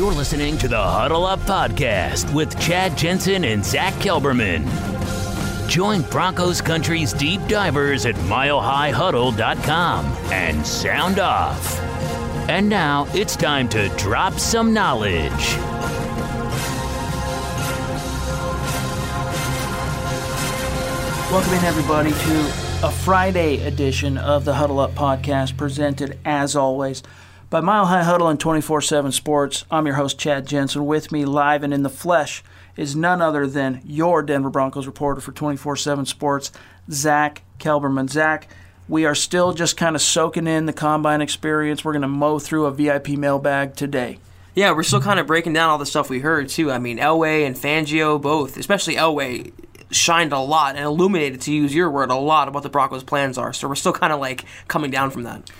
You're listening to the Huddle Up Podcast with Chad Jensen and Zach Kelberman. Join Broncos Country's deep divers at milehighhuddle.com and sound off. And now it's time to drop some knowledge. Welcome in, everybody, to a Friday edition of the Huddle Up Podcast, presented as always by Mile High Huddle and 24 7 Sports. I'm your host, Chad Jensen. With me, live and in the flesh, is none other than your Denver Broncos reporter for 24 7 Sports, Zach Kelberman. Zach, we are still just kind of soaking in the combine experience. We're going to mow through a VIP mailbag today. Yeah, we're still kind of breaking down all the stuff we heard too. I mean, Elway and Fangio both, especially Elway, shined a lot and illuminated, to use your word, a lot about the Broncos' plans are. So we're still kind of like coming down from that.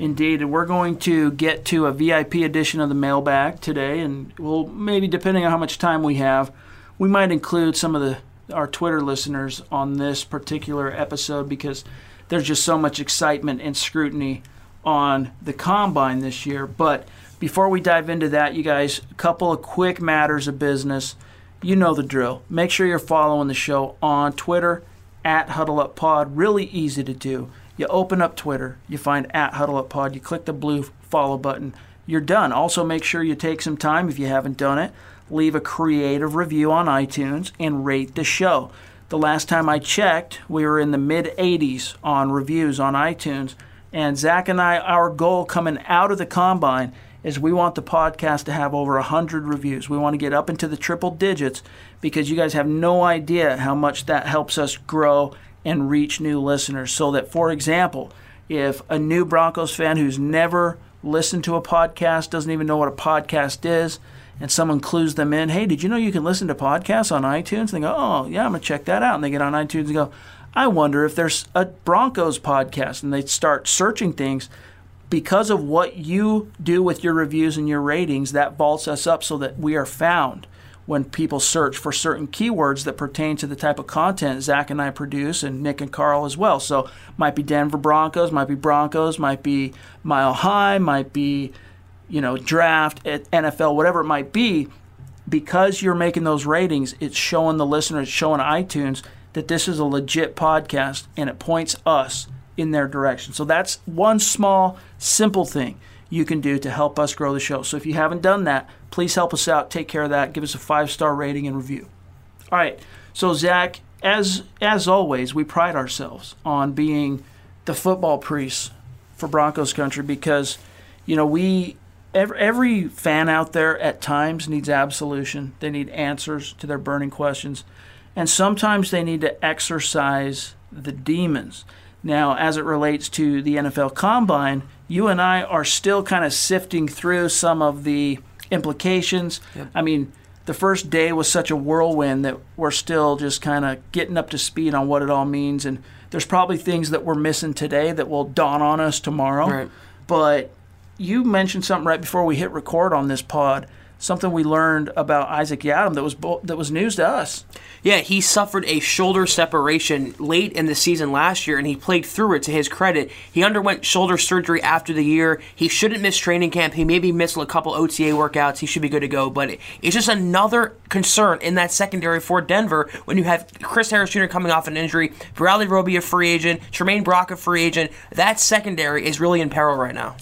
Indeed, we're going to get to a VIP edition of the mailbag today, and we'll maybe depending on how much time we have, we might include some of the our Twitter listeners on this particular episode because there's just so much excitement and scrutiny on the combine this year. But before we dive into that, you guys, a couple of quick matters of business you know the drill. Make sure you're following the show on Twitter at HuddleUpPod. Really easy to do. You open up Twitter, you find at HuddleUpPod, you click the blue follow button, you're done. Also, make sure you take some time if you haven't done it. Leave a creative review on iTunes and rate the show. The last time I checked, we were in the mid 80s on reviews on iTunes. And Zach and I, our goal coming out of the combine is we want the podcast to have over 100 reviews. We want to get up into the triple digits because you guys have no idea how much that helps us grow and reach new listeners. So that, for example, if a new Broncos fan who's never listened to a podcast, doesn't even know what a podcast is, and someone clues them in, hey, did you know you can listen to podcasts on iTunes? And they go, oh, yeah, I'm going to check that out. And they get on iTunes and go, I wonder if there's a Broncos podcast. And they start searching things because of what you do with your reviews and your ratings, that vaults us up so that we are found when people search for certain keywords that pertain to the type of content Zach and I produce, and Nick and Carl as well. So, might be Denver Broncos, might be Broncos, might be Mile High, might be, you know, draft, eh, NFL, whatever it might be. Because you're making those ratings, it's showing the listeners, showing iTunes that this is a legit podcast, and it points us in their direction. So that's one small, simple thing you can do to help us grow the show. So if you haven't done that, please help us out. Take care of that. Give us a five star rating and review. All right. So Zach, as as always, we pride ourselves on being the football priests for Broncos country because you know we every, every fan out there at times needs absolution. They need answers to their burning questions, and sometimes they need to exercise the demons. Now, as it relates to the NFL Combine, you and I are still kind of sifting through some of the implications. Yep. I mean, the first day was such a whirlwind that we're still just kind of getting up to speed on what it all means. And there's probably things that we're missing today that will dawn on us tomorrow. Right. But you mentioned something right before we hit record on this pod something we learned about Isaac Yiadom that was that was news to us. Yeah, he suffered a shoulder separation late in the season last year, and he played through it. To his credit, he underwent shoulder surgery after the year. He shouldn't miss training camp. He maybe missed a couple OTA workouts. He should be good to go. But it's just another concern in that secondary for Denver when you have Chris Harris Jr. coming off an injury, Bradley Roby a free agent, Tremaine Brock a free agent. That secondary is really in peril right now.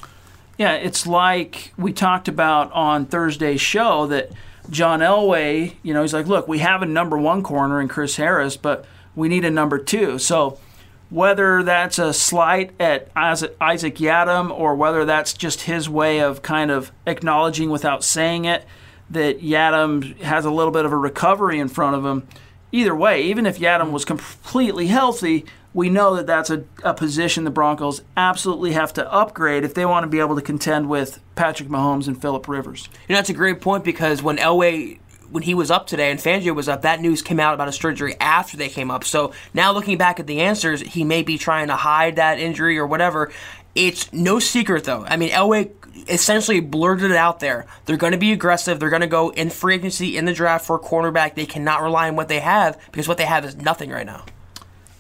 Yeah, it's like we talked about on Thursday's show that John Elway, you know, he's like, look, we have a number one corner in Chris Harris, but we need a number two. So whether that's a slight at Isaac Yiadom or whether that's just his way of kind of acknowledging without saying it that Yiadom has a little bit of a recovery in front of him. Either way, even if Yiadom was completely healthy, we know that that's a, a position the Broncos absolutely have to upgrade if they want to be able to contend with Patrick Mahomes and Philip Rivers. You know, that's a great point because when Elway when he was up today and Fangio was up, that news came out about a surgery after they came up. So now looking back at the answers, he may be trying to hide that injury or whatever. It's no secret though. I mean, Elway essentially blurted it out there. They're going to be aggressive. They're going to go in free agency in the draft for a cornerback. They cannot rely on what they have because what they have is nothing right now.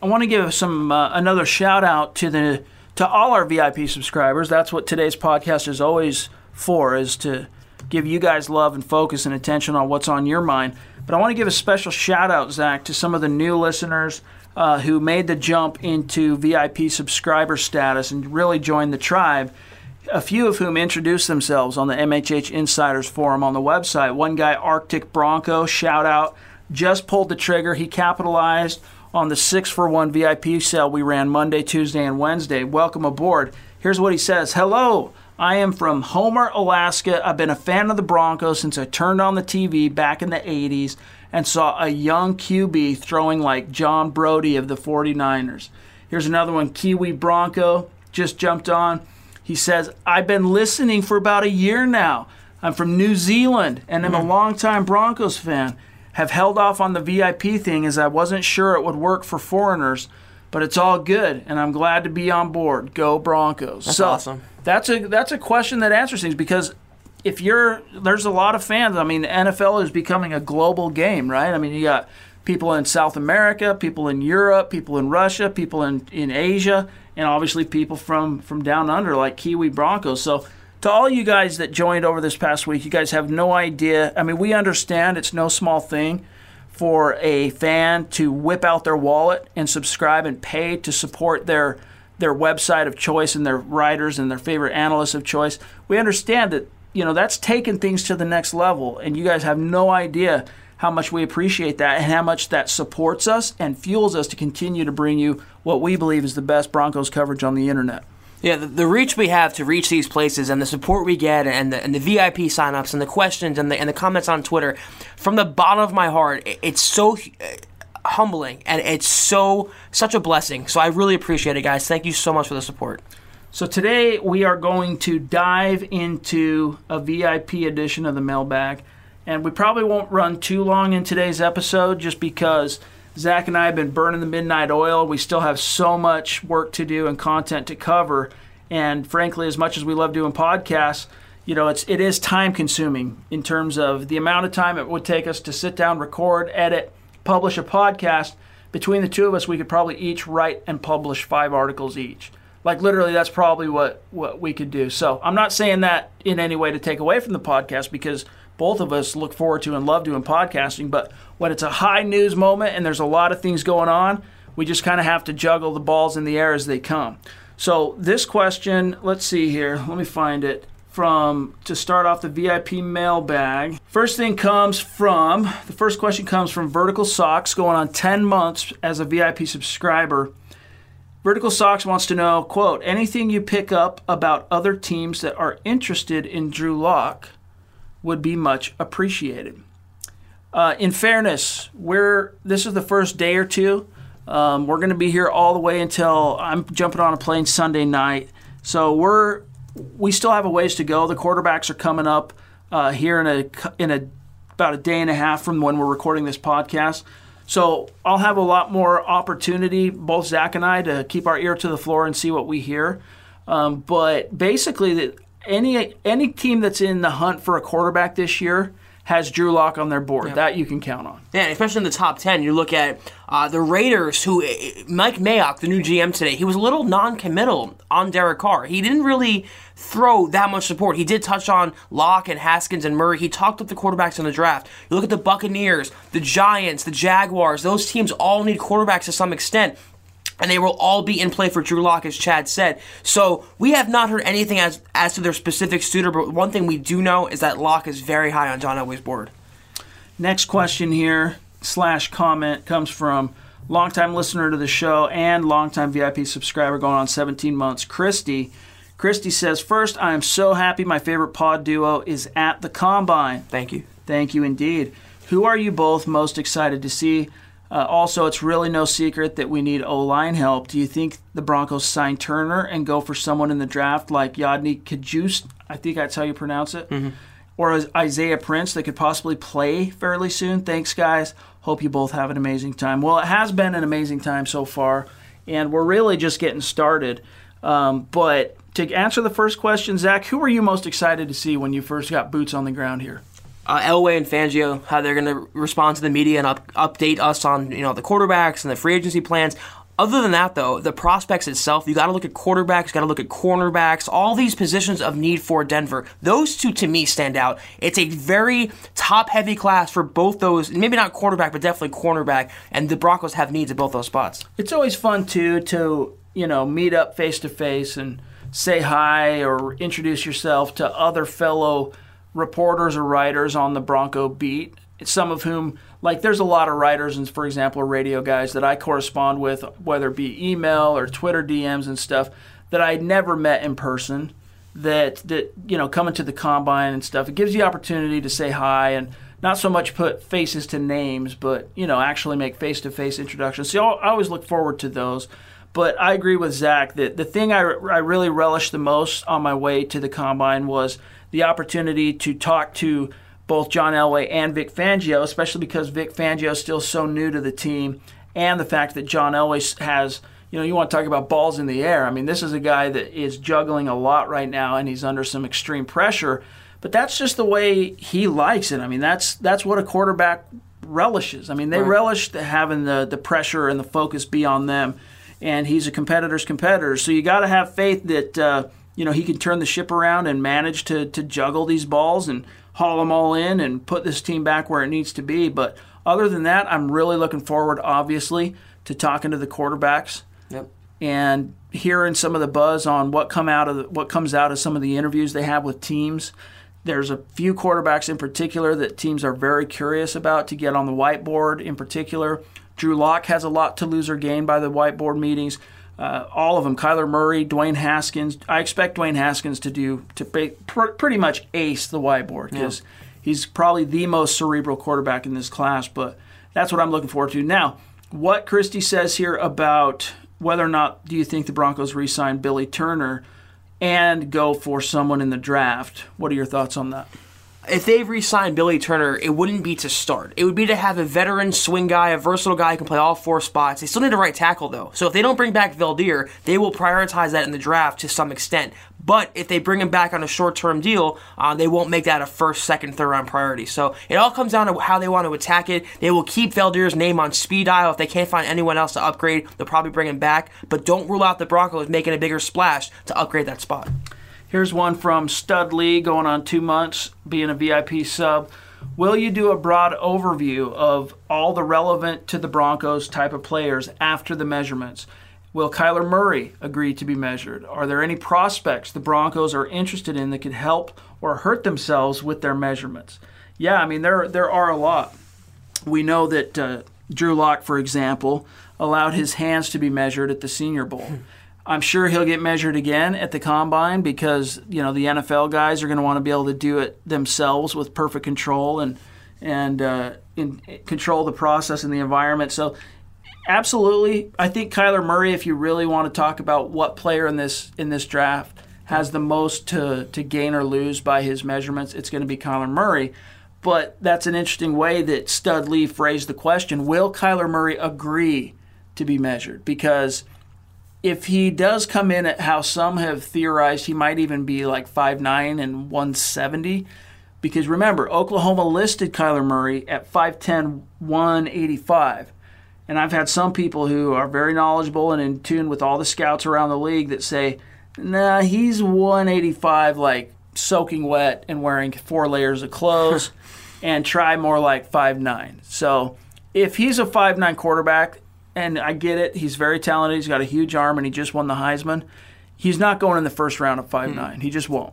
I want to give some uh, another shout out to the to all our VIP subscribers. That's what today's podcast is always for, is to give you guys love and focus and attention on what's on your mind. But I want to give a special shout out, Zach, to some of the new listeners uh, who made the jump into VIP subscriber status and really joined the tribe. A few of whom introduced themselves on the MHH Insiders Forum on the website. One guy, Arctic Bronco, shout out, just pulled the trigger. He capitalized on the six for one VIP sale we ran Monday, Tuesday, and Wednesday. Welcome aboard. Here's what he says Hello, I am from Homer, Alaska. I've been a fan of the Broncos since I turned on the TV back in the 80s and saw a young QB throwing like John Brodie of the 49ers. Here's another one Kiwi Bronco just jumped on. He says, I've been listening for about a year now. I'm from New Zealand and I'm a mm. longtime Broncos fan. Have held off on the VIP thing as I wasn't sure it would work for foreigners, but it's all good and I'm glad to be on board. Go Broncos. That's so, awesome. That's a that's a question that answers things because if you're there's a lot of fans. I mean, the NFL is becoming a global game, right? I mean, you got people in South America, people in Europe, people in Russia, people in, in Asia, and obviously people from from down under like Kiwi Broncos. So to all you guys that joined over this past week, you guys have no idea. I mean, we understand it's no small thing for a fan to whip out their wallet and subscribe and pay to support their their website of choice and their writers and their favorite analysts of choice. We understand that you know that's taken things to the next level, and you guys have no idea how much we appreciate that and how much that supports us and fuels us to continue to bring you what we believe is the best Broncos coverage on the internet. Yeah, the, the reach we have to reach these places and the support we get and the, and the VIP signups and the questions and the, and the comments on Twitter, from the bottom of my heart, it, it's so uh, humbling and it's so such a blessing. So I really appreciate it, guys. Thank you so much for the support. So today we are going to dive into a VIP edition of the mailbag, and we probably won't run too long in today's episode just because Zach and I have been burning the midnight oil. We still have so much work to do and content to cover, and frankly, as much as we love doing podcasts, you know, it's it is time consuming in terms of the amount of time it would take us to sit down, record, edit, publish a podcast. Between the two of us, we could probably each write and publish five articles each. Like literally, that's probably what what we could do. So I'm not saying that in any way to take away from the podcast because both of us look forward to and love doing podcasting. But when it's a high news moment and there's a lot of things going on, we just kind of have to juggle the balls in the air as they come. So this question, let's see here. Let me find it from to start off the VIP mailbag. First thing comes from the first question comes from Vertical Socks going on 10 months as a VIP subscriber. Vertical Socks wants to know, quote, anything you pick up about other teams that are interested in Drew Lock would be much appreciated. Uh, in fairness, we're this is the first day or two. Um, we're going to be here all the way until I'm jumping on a plane Sunday night. So we're we still have a ways to go. The quarterbacks are coming up uh, here in a in a about a day and a half from when we're recording this podcast. So I'll have a lot more opportunity, both Zach and I, to keep our ear to the floor and see what we hear. Um, but basically, any any team that's in the hunt for a quarterback this year has Drew Lock on their board. Yeah. That you can count on. Yeah, especially in the top 10. You look at uh, the Raiders, who, Mike Mayock, the new GM today, he was a little non committal on Derek Carr. He didn't really throw that much support. He did touch on Lock and Haskins and Murray. He talked up the quarterbacks in the draft. You look at the Buccaneers, the Giants, the Jaguars, those teams all need quarterbacks to some extent and they will all be in play for Drew Lock, as Chad said. So we have not heard anything as as to their specific suitor, but one thing we do know is that Lock is very high on John Elway's board. Next question here slash comment comes from longtime listener to the show and longtime VIP subscriber going on 17 months, Christy. Christy says, First, I am so happy my favorite pod duo is at the combine. Thank you. Thank you indeed. Who are you both most excited to see? Uh, also, it's really no secret that we need O line help. Do you think the Broncos sign Turner and go for someone in the draft like Yodny Cajuste? I think that's how you pronounce it. Or is Isaiah Prince that could possibly play fairly soon? Thanks, guys. Hope you both have an amazing time. Well, it has been an amazing time so far, and we're really just getting started. Um, but to answer the first question, Zach, who were you most excited to see when you first got boots on the ground here? Uh, Elway and Fangio, how they're going to respond to the media and up, update us on you know the quarterbacks and the free agency plans. Other than that, though, the prospects itself, you got to look at quarterbacks, got to look at cornerbacks, all these positions of need for Denver. Those two to me stand out. It's a very top heavy class for both those, maybe not quarterback, but definitely cornerback, and the Broncos have needs at both those spots. It's always fun, too, to, you know, meet up face to face and say hi or introduce yourself to other fellow reporters or writers on the Bronco beat, some of whom like there's a lot of writers and for example radio guys that I correspond with whether it be email or Twitter DMs and stuff that I never met in person that that you know coming to the combine and stuff. It gives you opportunity to say hi and not so much put faces to names but you know actually make face to face introductions. So I always look forward to those. But I agree with Zach that the thing I, I really relished the most on my way to the combine was the opportunity to talk to both John Elway and Vic Fangio, especially because Vic Fangio is still so new to the team, and the fact that John Elway has, you know, you want to talk about balls in the air. I mean, this is a guy that is juggling a lot right now, and he's under some extreme pressure. But that's just the way he likes it. I mean, that's that's what a quarterback relishes. I mean, they right. relish having the the pressure and the focus be on them, and he's a competitor's competitor. So you got to have faith that. Uh, you know he can turn the ship around and manage to to juggle these balls and haul them all in and put this team back where it needs to be. But other than that, I'm really looking forward, obviously, to talking to the quarterbacks. Yep. And hearing some of the buzz on what come out of the, what comes out of some of the interviews they have with teams. There's a few quarterbacks in particular that teams are very curious about to get on the whiteboard. In particular, Drew Lock has a lot to lose or gain by the whiteboard meetings. Uh, all of them, Kyler Murray, Dwayne Haskins. I expect Dwayne Haskins to do to pr- pretty much ace the whiteboard because yeah. he's probably the most cerebral quarterback in this class. But that's what I'm looking forward to. Now, what Christy says here about whether or not do you think the Broncos re-sign Billy Turner and go for someone in the draft? What are your thoughts on that? If they re-signed Billy Turner, it wouldn't be to start. It would be to have a veteran swing guy, a versatile guy who can play all four spots. They still need a right tackle though. So if they don't bring back Veldheer, they will prioritize that in the draft to some extent. But if they bring him back on a short-term deal, uh, they won't make that a first, second, third round priority. So it all comes down to how they want to attack it. They will keep Veldheer's name on speed dial. If they can't find anyone else to upgrade, they'll probably bring him back. But don't rule out the Broncos making a bigger splash to upgrade that spot. Here's one from Stud Lee going on two months, being a VIP sub. Will you do a broad overview of all the relevant to the Broncos type of players after the measurements? Will Kyler Murray agree to be measured? Are there any prospects the Broncos are interested in that could help or hurt themselves with their measurements? Yeah, I mean there there are a lot. We know that uh, Drew Lock, for example, allowed his hands to be measured at the Senior Bowl. I'm sure he'll get measured again at the combine because you know the NFL guys are going to want to be able to do it themselves with perfect control and and uh, in, control the process and the environment. So absolutely, I think Kyler Murray. If you really want to talk about what player in this in this draft has the most to to gain or lose by his measurements, it's going to be Kyler Murray. But that's an interesting way that Stud Lee phrased the question: Will Kyler Murray agree to be measured? Because if he does come in at how some have theorized he might even be like 5'9 and 170 because remember oklahoma listed kyler murray at 5'10 185 and i've had some people who are very knowledgeable and in tune with all the scouts around the league that say nah he's 185 like soaking wet and wearing four layers of clothes and try more like 5'9 so if he's a 5'9 quarterback and I get it. He's very talented. He's got a huge arm, and he just won the Heisman. He's not going in the first round of five nine. He just won't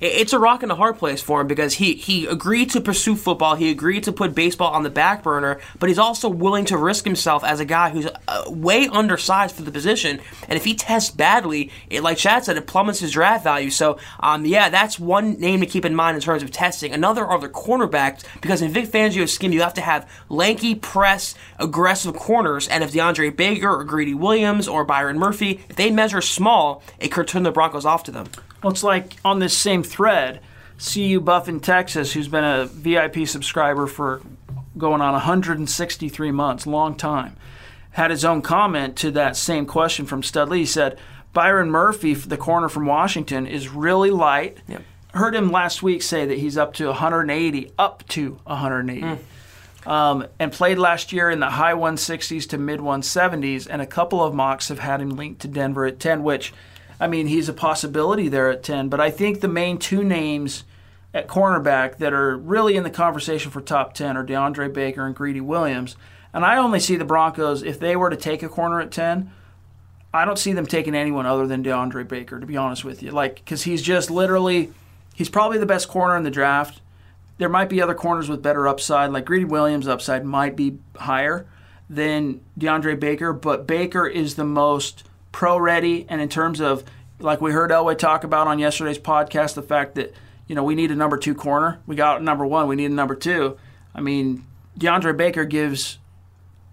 it's a rock and a hard place for him because he he agreed to pursue football. He agreed to put baseball on the back burner, but he's also willing to risk himself as a guy who's uh, way undersized for the position. And if he tests badly, it, like Chad said, it plummets his draft value. So, um, yeah, that's one name to keep in mind in terms of testing. Another are the cornerbacks because in Vic Fangio's scheme, you have to have lanky, press, aggressive corners. And if DeAndre Baker or Greedy Williams or Byron Murphy, if they measure small, it could turn the Broncos off to them. Well, it's like on this same thread, CU Buff in Texas, who's been a VIP subscriber for going on 163 months, long time, had his own comment to that same question from Studley. He said, Byron Murphy, the corner from Washington, is really light. Yep. Heard him last week say that he's up to 180, up to 180. Mm. um, and played last year in the high 160s to mid 170s. And a couple of mocks have had him linked to Denver at 10, which, I mean, he's a possibility there at 10. But I think the main two names at cornerback that are really in the conversation for top 10 are DeAndre Baker and Greedy Williams. And I only see the Broncos, if they were to take a corner at 10, I don't see them taking anyone other than DeAndre Baker, to be honest with you. Like, because he's just literally, he's probably the best corner in the draft. There might be other corners with better upside, like Greedy Williams' upside might be higher than DeAndre Baker, but Baker is the most pro ready. And in terms of, like we heard Elway talk about on yesterday's podcast, the fact that, you know, we need a number two corner. We got number one, we need a number two. I mean, DeAndre Baker gives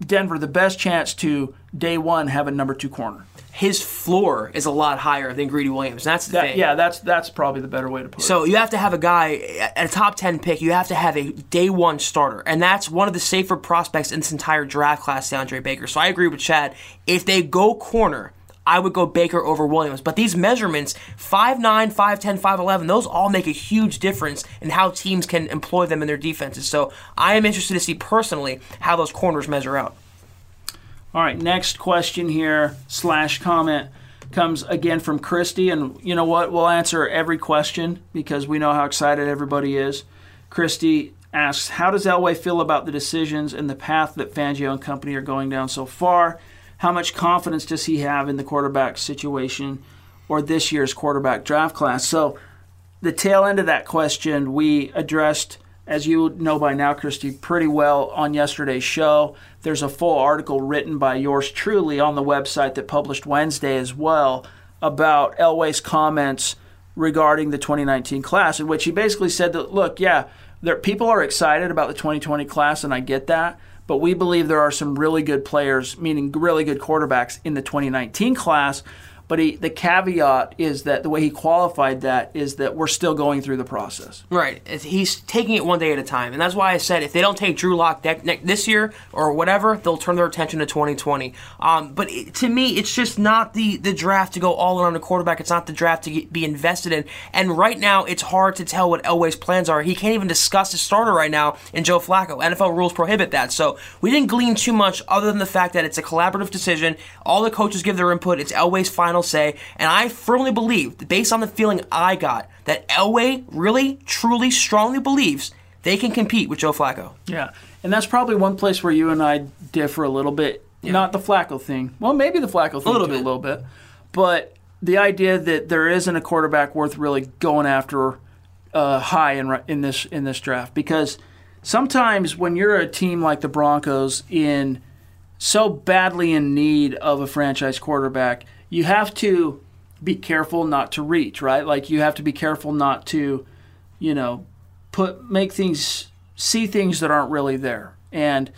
Denver the best chance to day one have a number two corner his floor is a lot higher than Greedy Williams. That's the that, thing. Yeah, that's that's probably the better way to put it. So you have to have a guy at a top ten pick. You have to have a day one starter, and that's one of the safer prospects in this entire draft class, DeAndre Baker. So I agree with Chad. If they go corner. I would go Baker over Williams. But these measurements, 5'9, 5'10, 5'11, those all make a huge difference in how teams can employ them in their defenses. So I am interested to see personally how those corners measure out. All right, next question here slash comment comes again from Christy, and you know what? We'll answer every question because we know how excited everybody is. Christy asks, "How does Elway feel about the decisions and the path that Fangio and company are going down so far? How much confidence does he have in the quarterback situation or this year's quarterback draft class?" So, the tail end of that question we addressed as you know by now, Christy, pretty well on yesterday's show. There's a full article written by yours truly on the website that published Wednesday as well about Elway's comments regarding the 2019 class, in which he basically said that, look, yeah, there, people are excited about the 2020 class, and I get that, but we believe there are some really good players, meaning really good quarterbacks, in the 2019 class but he, the caveat is that the way he qualified that is that we're still going through the process. Right. He's taking it one day at a time. And that's why I said if they don't take Drew Lock this year or whatever, they'll turn their attention to 2020. Um, but it, to me, it's just not the, the draft to go all in on a quarterback. It's not the draft to get, be invested in. And right now, it's hard to tell what Elway's plans are. He can't even discuss his starter right now in Joe Flacco. NFL rules prohibit that. So we didn't glean too much other than the fact that it's a collaborative decision. All the coaches give their input. It's Elway's final final say, and I firmly believe, based on the feeling I got, that Elway really, truly, strongly believes they can compete with Joe Flacco. Yeah, and that's probably one place where you and I differ a little bit. Yeah. Not the Flacco thing. Well, maybe the Flacco thing a little bit, a little bit, but the idea that there isn't a quarterback worth really going after uh, high in in this in this draft because sometimes when you're a team like the Broncos in so badly in need of a franchise quarterback, you have to be careful not to reach, right? Like you have to be careful not to, you know, put make things see things that aren't really there. And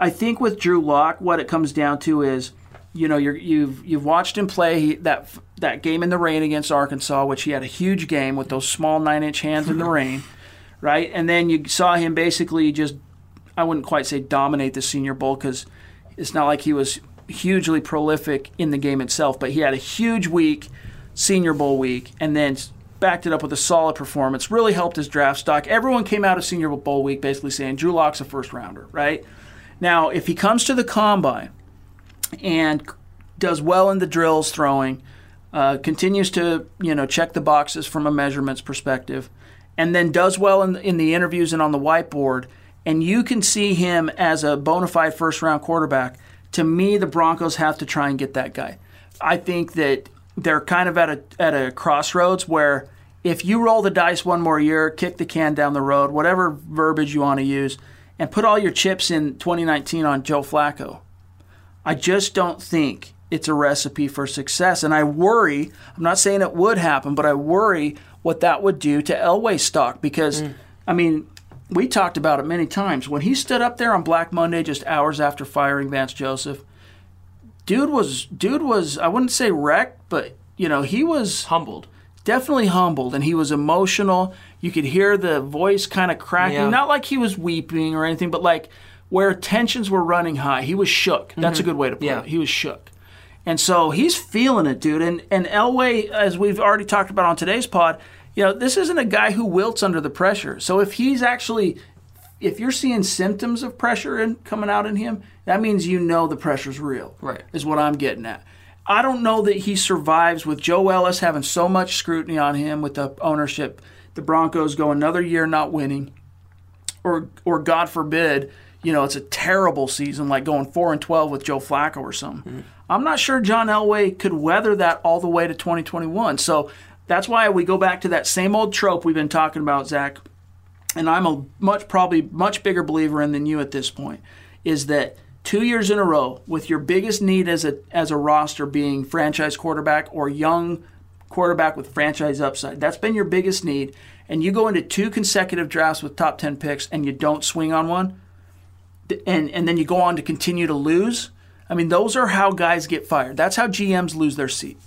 I think with Drew Lock, what it comes down to is, you know, you have you've, you've watched him play that that game in the rain against Arkansas, which he had a huge game with those small nine inch hands in the rain, right? And then you saw him basically just, I wouldn't quite say dominate the Senior Bowl because it's not like he was hugely prolific in the game itself, but he had a huge week, Senior Bowl week, and then backed it up with a solid performance. Really helped his draft stock. Everyone came out of Senior Bowl week basically saying Drew Lock's a first rounder, right? Now, if he comes to the combine and does well in the drills throwing, uh, continues to you know check the boxes from a measurements perspective, and then does well in, in the interviews and on the whiteboard, and you can see him as a bona fide first round quarterback to me, the Broncos have to try and get that guy. I think that they're kind of at a at a crossroads where if you roll the dice one more year, kick the can down the road, whatever verbiage you want to use, and put all your chips in 2019 on Joe Flacco, I just don't think it's a recipe for success. And I worry, I'm not saying it would happen, but I worry what that would do to Elway stock because, mm. I mean, we talked about it many times. When he stood up there on Black Monday, just hours after firing Vance Joseph, dude was dude was I wouldn't say wrecked, but you know he was humbled, definitely humbled, and he was emotional. You could hear the voice kind of cracking, yeah. not like he was weeping or anything, but like where tensions were running high. He was shook. That's mm-hmm. a good way to put yeah. it. He was shook. And so he's feeling it, dude. And and Elway, as we've already talked about on today's pod, you know, this isn't a guy who wilts under the pressure. So if he's actually if you're seeing symptoms of pressure in, coming out in him, that means you know the pressure's real. Right. Is what I'm getting at. I don't know that he survives with Joe Ellis having so much scrutiny on him with the ownership. The Broncos go another year not winning, or or God forbid, you know, it's a terrible season like going four and twelve with Joe Flacco or something. Mm-hmm. I'm not sure John Elway could weather that all the way to 2021. So that's why we go back to that same old trope we've been talking about, Zach. And I'm a much probably much bigger believer in than you at this point. Is that two years in a row with your biggest need as a as a roster being franchise quarterback or young quarterback with franchise upside. That's been your biggest need. And you go into two consecutive drafts with top 10 picks and you don't swing on one, and, and then you go on to continue to lose. I mean, those are how guys get fired. That's how GMs lose their seat.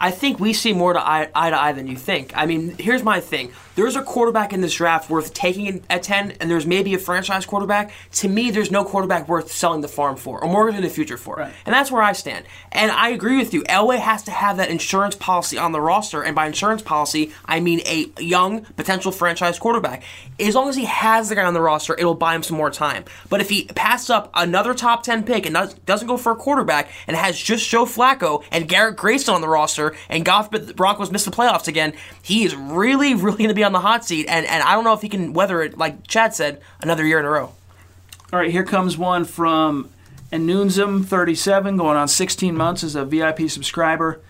I think we see more to eye, eye to eye than you think. I mean, here's my thing. There's a quarterback in this draft worth taking at 10, and there's maybe a franchise quarterback. To me, there's no quarterback worth selling the farm for or mortgaging the future for. Right. And that's where I stand. And I agree with you. Elway has to have that insurance policy on the roster. And by insurance policy, I mean a young potential franchise quarterback. As long as he has the guy on the roster, it'll buy him some more time. But if he passes up another top 10 pick and does, doesn't go for a quarterback and has just Joe Flacco and Garrett Grayson on the roster, and God forbid the Broncos miss the playoffs again, he is really, really going to be on the hot seat. And, and I don't know if he can weather it, like Chad said, another year in a row. All right, here comes one from Enunzum37, going on 16 months as a VIP subscriber.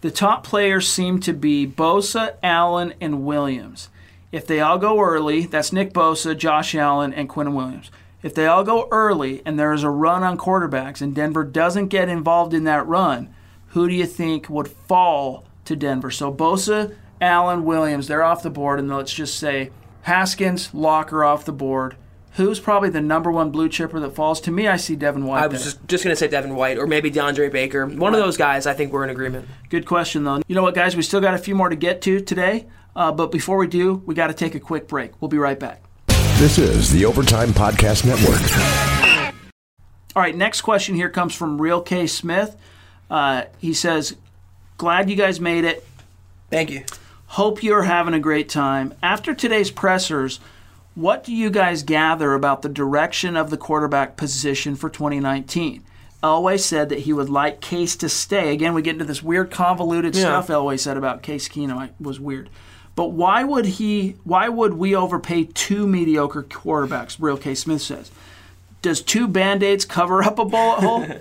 The top players seem to be Bosa, Allen, and Williams. If they all go early, that's Nick Bosa, Josh Allen, and Quinn Williams. If they all go early and there is a run on quarterbacks and Denver doesn't get involved in that run, who do you think would fall to Denver? So Bosa, Allen, Williams, they're off the board, and let's just say Haskins, Locker off the board. Who's probably the number one blue chipper that falls? To me, I see Devin White. I was there. just, just going to say Devin White or maybe DeAndre Baker. One of those guys, I think we're in agreement. Good question, though. You know what, guys? We still got a few more to get to today, uh, but before we do, we got to take a quick break. We'll be right back. This is the Overtime Podcast Network. All right, next question here comes from Real K Smith. Uh, he says, "Glad you guys made it. Thank you. Hope you're having a great time. After today's pressers, what do you guys gather about the direction of the quarterback position for 2019?" Elway said that he would like Case to stay. Again, we get into this weird, convoluted Yeah. stuff Elway said about Case Keenum. It was weird. But why would he? Why would we overpay two mediocre quarterbacks? Real K Smith says. Does two band-aids cover up a bullet hole?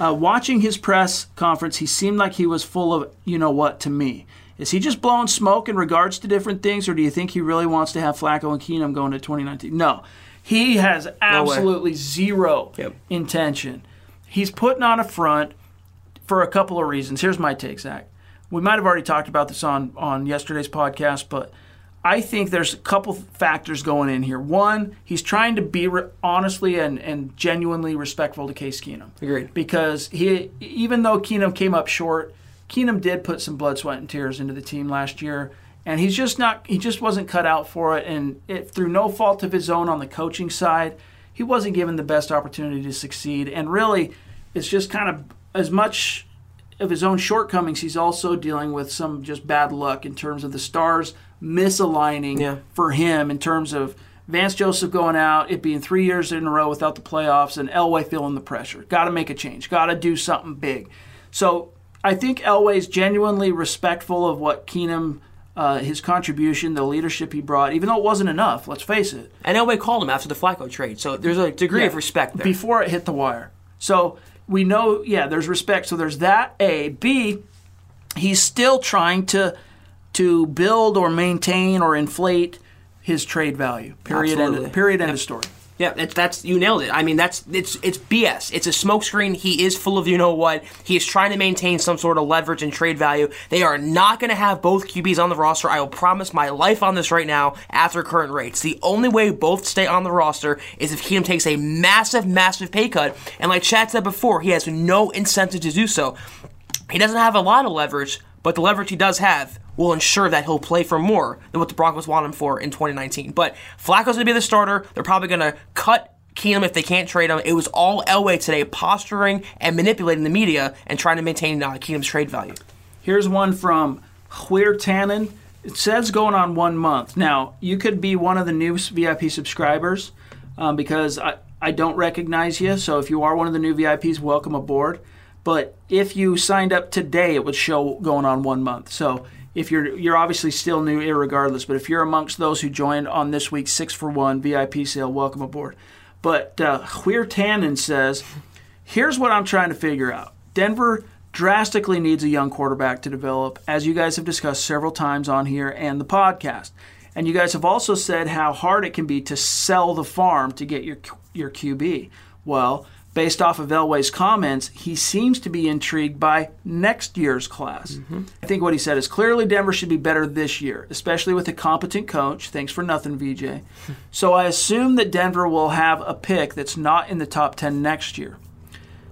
Uh, watching his press conference, he seemed like he was full of you know what to me. Is he just blowing smoke in regards to different things, or do you think he really wants to have Flacco and Keenum going to 2019? No, he has absolutely zero Yep. intention. He's putting on a front for a couple of reasons. Here's my take, Zach. We might have already talked about this on on yesterday's podcast, but I think there's a couple factors going in here. One, he's trying to be re- honestly and, and genuinely respectful to Case Keenum. Agreed. Because he, even though Keenum came up short, Keenum did put some blood, sweat, and tears into the team last year, and he's just not. He just wasn't cut out for it, and it, through no fault of his own on the coaching side, he wasn't given the best opportunity to succeed. And really, it's just kind of as much of his own shortcomings, he's also dealing with some just bad luck in terms of the stars misaligning Yeah. for him in terms of Vance Joseph going out, it being three years in a row without the playoffs, and Elway feeling the pressure. Got to make a change. Got to do something big. So I think Elway's genuinely respectful of what Keenum, uh, his contribution, the leadership he brought, even though it wasn't enough. Let's face it. And Elway called him after the Flacco trade, so there's a degree of respect there. Before it hit the wire. So we know, yeah, there's respect. So there's that. A. B. He's still trying to to build or maintain or inflate his trade value. Period. End of, period. End of story. Yeah, it, that's you nailed it. I mean, that's it's it's BS. It's a smokescreen. He is full of you know what. He is trying to maintain some sort of leverage and trade value. They are not going to have both QBs on the roster. I will promise my life on this right now. After current rates, the only way both stay on the roster is if Keenum takes a massive, massive pay cut. And like Chad said before, he has no incentive to do so. He doesn't have a lot of leverage, but the leverage he does have will ensure that he'll play for more than what the Broncos want him for in 2019. But Flacco's going to be the starter. They're probably going to cut Keenum if they can't trade him. It was all Elway today, posturing and manipulating the media and trying to maintain uh, Keenum's trade value. Here's one from Huir Tannen. It says going on one month. Now, you could be one of the new VIP subscribers. um, because I, I don't recognize you. So if you are one of the new VIPs, welcome aboard. But if you signed up today, it would show going on one month. So if you're you're obviously still new, irregardless. But if you're amongst those who joined on this week's six for one VIP sale, welcome aboard. But uh, Huir Tannen says, here's what I'm trying to figure out. Denver drastically needs a young quarterback to develop, as you guys have discussed several times on here and the podcast. And you guys have also said how hard it can be to sell the farm to get your your QB. Well, based off of Elway's comments, he seems to be intrigued by next year's class. Mm-hmm. I think what he said is clearly Denver should be better this year, especially with a competent coach. Thanks for nothing, VJ. so I assume that Denver will have a pick that's not in the top 10 next year.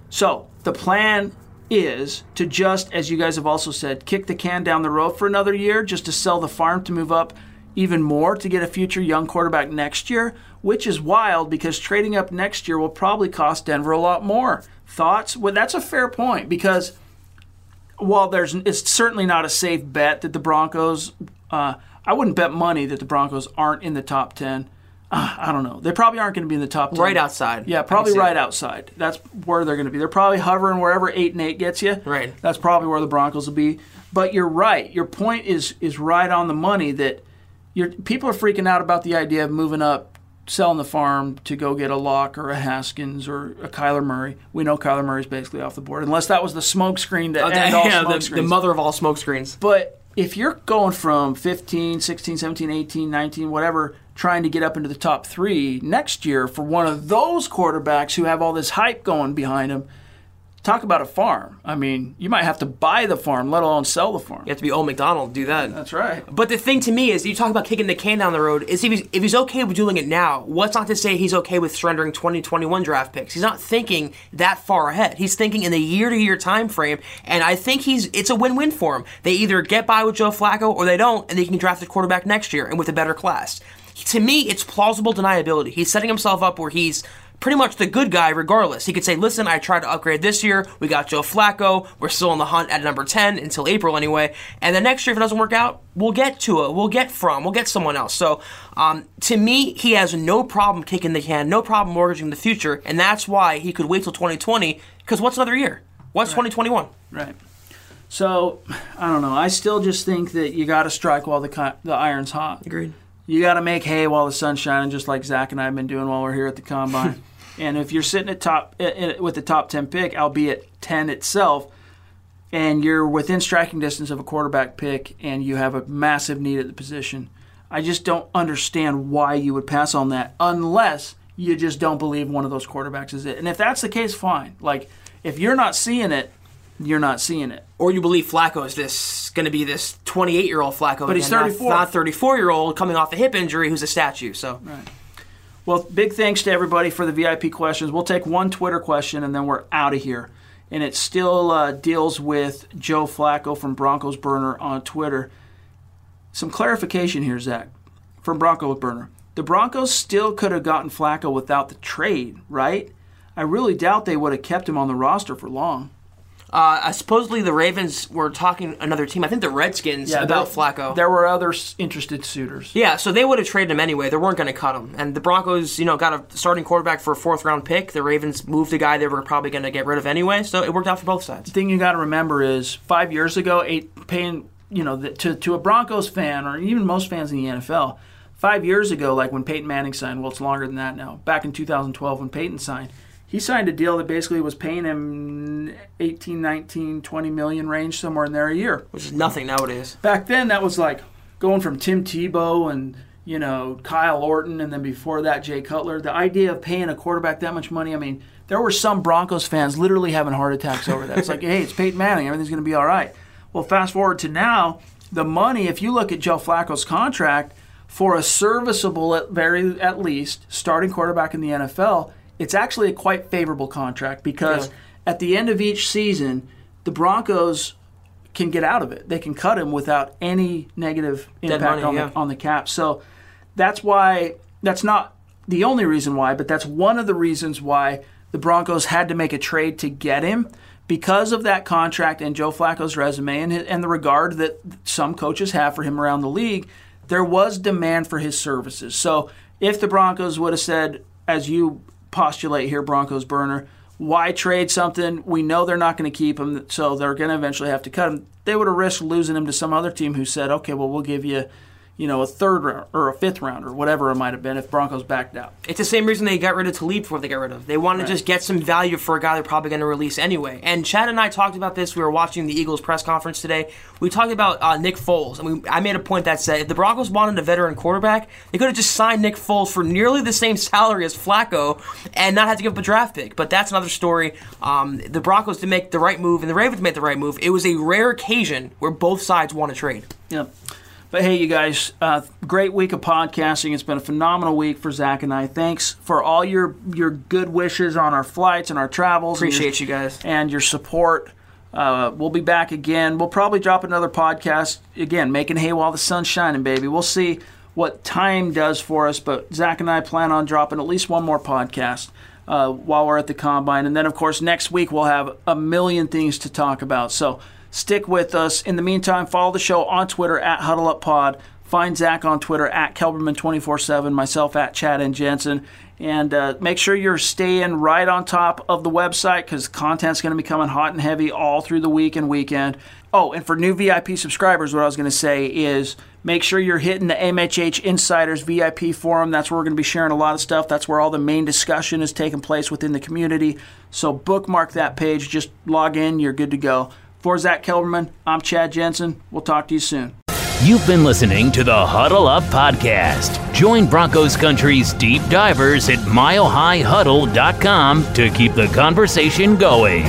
So the plan is to just, as you guys have also said, kick the can down the road for another year just to sell the farm to move up even more to get a future young quarterback next year, which is wild because trading up next year will probably cost Denver a lot more. Thoughts? Well, that's a fair point because while there's it's certainly not a safe bet that the Broncos, uh, I wouldn't bet money that the Broncos aren't in the top ten. Uh, I don't know. They probably aren't going to be in the top 10. Right outside. Yeah, probably right outside. That's where they're going to be. They're probably hovering wherever eight and eight gets you. Right. That's probably where the Broncos will be. But you're right. Your point is is right on the money that you're, people are freaking out about the idea of moving up, selling the farm to go get a Lock or a Haskins or a Kyler Murray. We know Kyler Murray's basically off the board, unless that was the smoke screen to end all yeah, smoke the, the mother of all smoke screens. But if you're going from 15, 16, 17, 18, 19, whatever, trying to get up into the top three next year for one of those quarterbacks who have all this hype going behind them, talk about a farm. I mean, you might have to buy the farm, let alone sell the farm. You have to be old McDonald to do that. That's right. But the thing to me is, you talk about kicking the can down the road. Is if he's, if he's okay with doing it now, what's not to say he's okay with surrendering 2021 draft picks? He's not thinking that far ahead. He's thinking in the year to year time frame, and I think he's it's a win win for him. They either get by with Joe Flacco or they don't, and they can draft a quarterback next year and with a better class. To me, it's plausible deniability. He's setting himself up where he's pretty much the good guy regardless. He could say, listen, I tried to upgrade this year. We got Joe Flacco. We're still on the hunt at number 10 until April anyway. And then next year, if it doesn't work out, we'll get to it. We'll get from. We'll get someone else. So um, to me, he has no problem kicking the can, no problem mortgaging the future. And that's why he could wait till 2020 because what's another year? What's 2021? Right. So, I don't know. I still just think that you got to strike while the the iron's hot. Agreed. You got to make hay while the sun's shining, just like Zach and I have been doing while we're here at the combine. and if you're sitting at top uh, with the top ten pick, albeit ten itself, and you're within striking distance of a quarterback pick, and you have a massive need at the position, I just don't understand why you would pass on that unless you just don't believe one of those quarterbacks is it. And if that's the case, fine. Like if you're not seeing it, you're not seeing it. Or you believe Flacco is this going to be this 28 year old Flacco, But he's again, not- 34. not 34 year old coming off a hip injury who's a statue. So right. Well, big thanks to everybody for the VIP questions. We'll take one Twitter question and then we're out of here. And it still uh, deals with Joe Flacco from Broncos Burner on Twitter. Some clarification here, Zach, from Broncos Burner. The Broncos still could have gotten Flacco without the trade, right? I really doubt they would have kept him on the roster for long. Uh, supposedly the Ravens were talking another team. I think the Redskins about there- Flacco. There were other interested suitors. Yeah, so they would have traded him anyway. They weren't going to cut him. And the Broncos, you know, got a starting quarterback for a fourth round pick. The Ravens moved a guy they were probably going to get rid of anyway, so it worked out for both sides. The thing you got to remember is five years ago, eight, paying you know the, to to a Broncos fan or even most fans in the NFL, five years ago, like when Peyton Manning signed. Well, it's longer than that now. Back in 2012, when Peyton signed, he signed a deal that basically was paying him 18, 19, 20 million range somewhere in there a year. Which is nothing nowadays. Back then, that was like going from Tim Tebow and you know Kyle Orton, and then before that Jay Cutler. The idea of paying a quarterback that much money, I mean, there were some Broncos fans literally having heart attacks over that. It's like, hey, it's Peyton Manning, everything's going to be all right. Well, fast forward to now, the money. If you look at Joe Flacco's contract for a serviceable, at very at least, starting quarterback in the NFL, it's actually a quite favorable contract because Yeah. at the end of each season, the Broncos can get out of it. They can cut him without any negative impact money, on, yeah. the, on the cap. So that's why that's not the only reason why, but that's one of the reasons why the Broncos had to make a trade to get him because of that contract and Joe Flacco's resume and, and the regard that some coaches have for him around the league. There was demand for his services. So if the Broncos would have said, as you postulate here, Broncos burner. Why trade something? We know they're not going to keep him, so they're going to eventually have to cut him. They would have risked losing him to some other team who said, "Okay, well, we'll give you." You know, a third round or a fifth round or whatever it might have been if Broncos backed out. It's the same reason they got rid of Talib before they got rid of. They wanted right. to just get some value for a guy they're probably going to release anyway. And Chad and I talked about this. We were watching the Eagles press conference today. We talked about uh, Nick Foles, and we, I made a point that said if the Broncos wanted a veteran quarterback, they could have just signed Nick Foles for nearly the same salary as Flacco and not had to give up a draft pick. But that's another story. Um, the Broncos to make the right move and the Ravens made the right move. It was a rare occasion where both sides want to trade. Yep. But hey, you guys, uh, great week of podcasting. It's been a phenomenal week for Zach and I. Thanks for all your your good wishes on our flights and our travels. Appreciate your, you guys and your support. Uh, we'll be back again. We'll probably drop another podcast again, making hay while the sun's shining, baby. We'll see what time does for us, but Zach and I plan on dropping at least one more podcast. Uh, while we're at the combine. And then, of course, next week we'll have a million things to talk about. So Stick with us. In the meantime, follow the show on Twitter at HuddleUpPod. Find Zach on Twitter at Kelberman247, myself at Chad and Jensen. And uh, make sure you're staying right on top of the website because content's going to be coming hot and heavy all through the week and weekend. Oh, and for new VIP subscribers, what I was going to say is make sure you're hitting the MHH Insiders VIP forum. That's where we're going to be sharing a lot of stuff. That's where all the main discussion is taking place within the community. So bookmark that page. Just log in. You're good to go. For Zach Kelberman, I'm Chad Jensen. We'll talk to you soon. You've been listening to the Huddle Up Podcast. Join Broncos Country's deep divers at milehighhuddle.com to keep the conversation going.